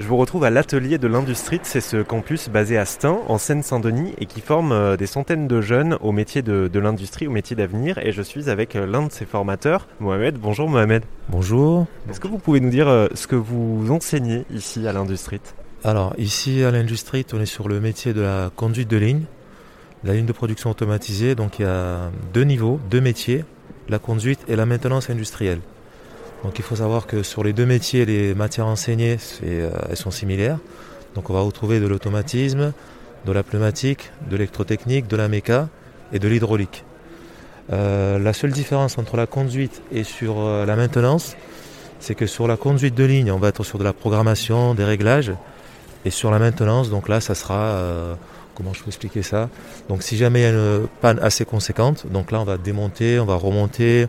Je vous retrouve à l'atelier de l'Industrie, c'est ce campus basé à Stein, en Seine-Saint-Denis, et qui forme euh, des centaines de jeunes au métier de, l'industrie, au métier d'avenir. Et je suis avec euh, l'un de ses formateurs, Mohamed. Bonjour Mohamed. Bonjour. Est-ce que vous pouvez nous dire euh, ce que vous enseignez ici à l'Industrie? Alors ici à l'Industrie, on est sur le métier de la conduite de ligne, la ligne de production automatisée. Donc il y a deux niveaux, deux métiers, la conduite et la maintenance industrielle. Donc il faut savoir que sur les deux métiers, les matières enseignées, euh, elles sont similaires. Donc on va retrouver de l'automatisme, de la pneumatique, de l'électrotechnique, de la méca et de l'hydraulique. Euh, la seule différence entre la conduite et sur euh, la maintenance, c'est que sur la conduite de ligne, on va être sur de la programmation, des réglages, et sur la maintenance, donc là, ça sera, comment je peux expliquer ça? Donc si jamais il y a une panne assez conséquente, donc là, on va démonter, on va remonter,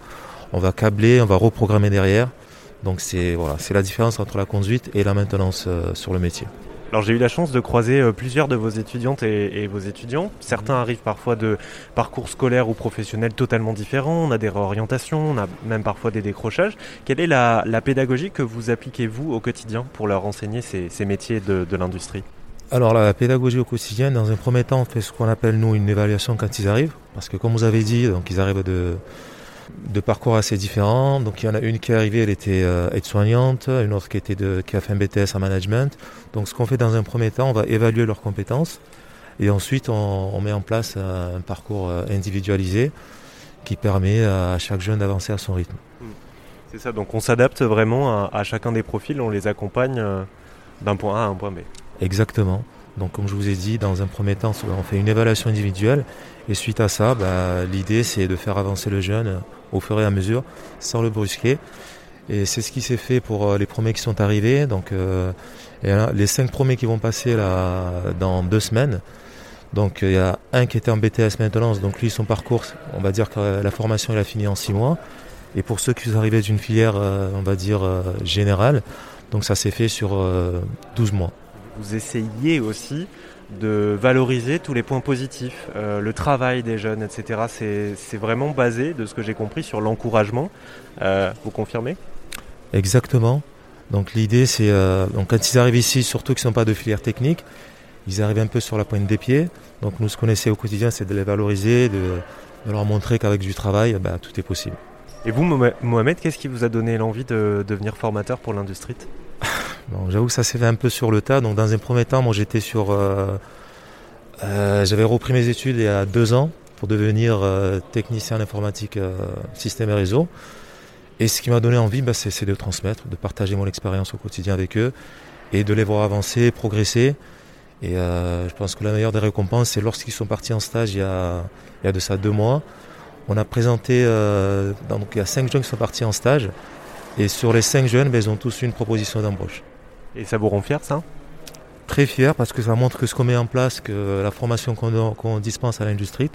on va câbler, on va reprogrammer derrière. Donc c'est voilà, c'est la différence entre la conduite et la maintenance euh, sur le métier. Alors j'ai eu la chance de croiser euh, plusieurs de vos étudiantes et, vos étudiants. Certains arrivent parfois de parcours scolaires ou professionnels totalement différents. On a des réorientations, on a même parfois des décrochages. Quelle est la, pédagogie que vous appliquez vous au quotidien pour leur enseigner ces, métiers de, de l'industrie? Alors la pédagogie au quotidien, dans un premier temps, on fait ce qu'on appelle nous une évaluation quand ils arrivent, parce que comme vous avez dit, donc ils arrivent de, de parcours assez différents. Donc il y en a une qui est arrivée, elle était euh, aide-soignante, une autre qui, était de, qui a fait un BTS en management. Donc ce qu'on fait dans un premier temps, on va évaluer leurs compétences et ensuite on, met en place un, parcours euh, individualisé qui permet à chaque jeune d'avancer à son rythme. Hmm. C'est ça, donc on s'adapte vraiment à, chacun des profils, on les accompagne euh, d'un point A à un point B. Exactement. Donc comme je vous ai dit, dans un premier temps, on fait une évaluation individuelle et suite à ça, bah, l'idée c'est de faire avancer le jeune au fur et à mesure sans le brusquer. Et c'est ce qui s'est fait pour euh, les premiers qui sont arrivés. Donc euh, les cinq premiers qui vont passer là dans deux semaines. Donc il y a un qui était en BTS maintenance, donc lui son parcours, on va dire que la formation il a fini en six mois. Et pour ceux qui sont arrivés d'une filière, euh, on va dire générale, donc ça s'est fait sur 12 mois vous essayez aussi de valoriser tous les points positifs, euh, le travail des jeunes, etc. C'est vraiment basé, de ce que j'ai compris, sur l'encouragement. Euh, vous confirmez? Exactement. Donc l'idée, c'est euh, donc quand ils arrivent ici, surtout qu'ils ne sont pas de filière technique, ils arrivent un peu sur la pointe des pieds. Donc nous, ce qu'on essaie au quotidien, c'est de les valoriser, de, leur montrer qu'avec du travail, bah, tout est possible. Et vous, Mohamed, qu'est-ce qui vous a donné l'envie de devenir formateur pour l'industrie? J'avoue que ça s'est fait un peu sur le tas. Donc dans un premier temps, moi j'étais sur... Euh, euh, j'avais repris mes études il y a deux ans pour devenir euh, technicien en informatique système et réseau. Et ce qui m'a donné envie, bah, c'est de transmettre, de partager mon expérience au quotidien avec eux et de les voir avancer, progresser. Et je pense que la meilleure des récompenses, c'est lorsqu'ils sont partis en stage il y a, il y a de ça deux mois. On a présenté, donc il y a cinq jeunes qui sont partis en stage. Et sur les cinq jeunes, ben, ils ont tous eu une proposition d'embauche. Et ça vous rend fier ça Très fier parce que ça montre que ce qu'on met en place, que la formation qu'on dispense à l'industrie,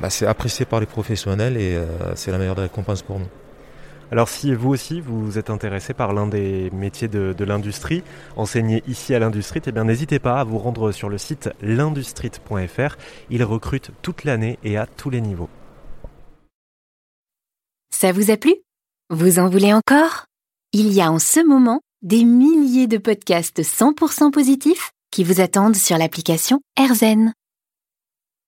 bah, c'est apprécié par les professionnels et euh, c'est la meilleure des récompenses pour nous. Alors si vous aussi vous êtes intéressé par l'un des métiers de, l'industrie, enseigné ici à l'industrie, eh bien n'hésitez pas à vous rendre sur le site l'industrie.fr. Il recrute toute l'année et à tous les niveaux. Ça vous a plu? Vous en voulez encore? Il y a en ce moment des milliers de podcasts 100% positifs qui vous attendent sur l'application AirZen.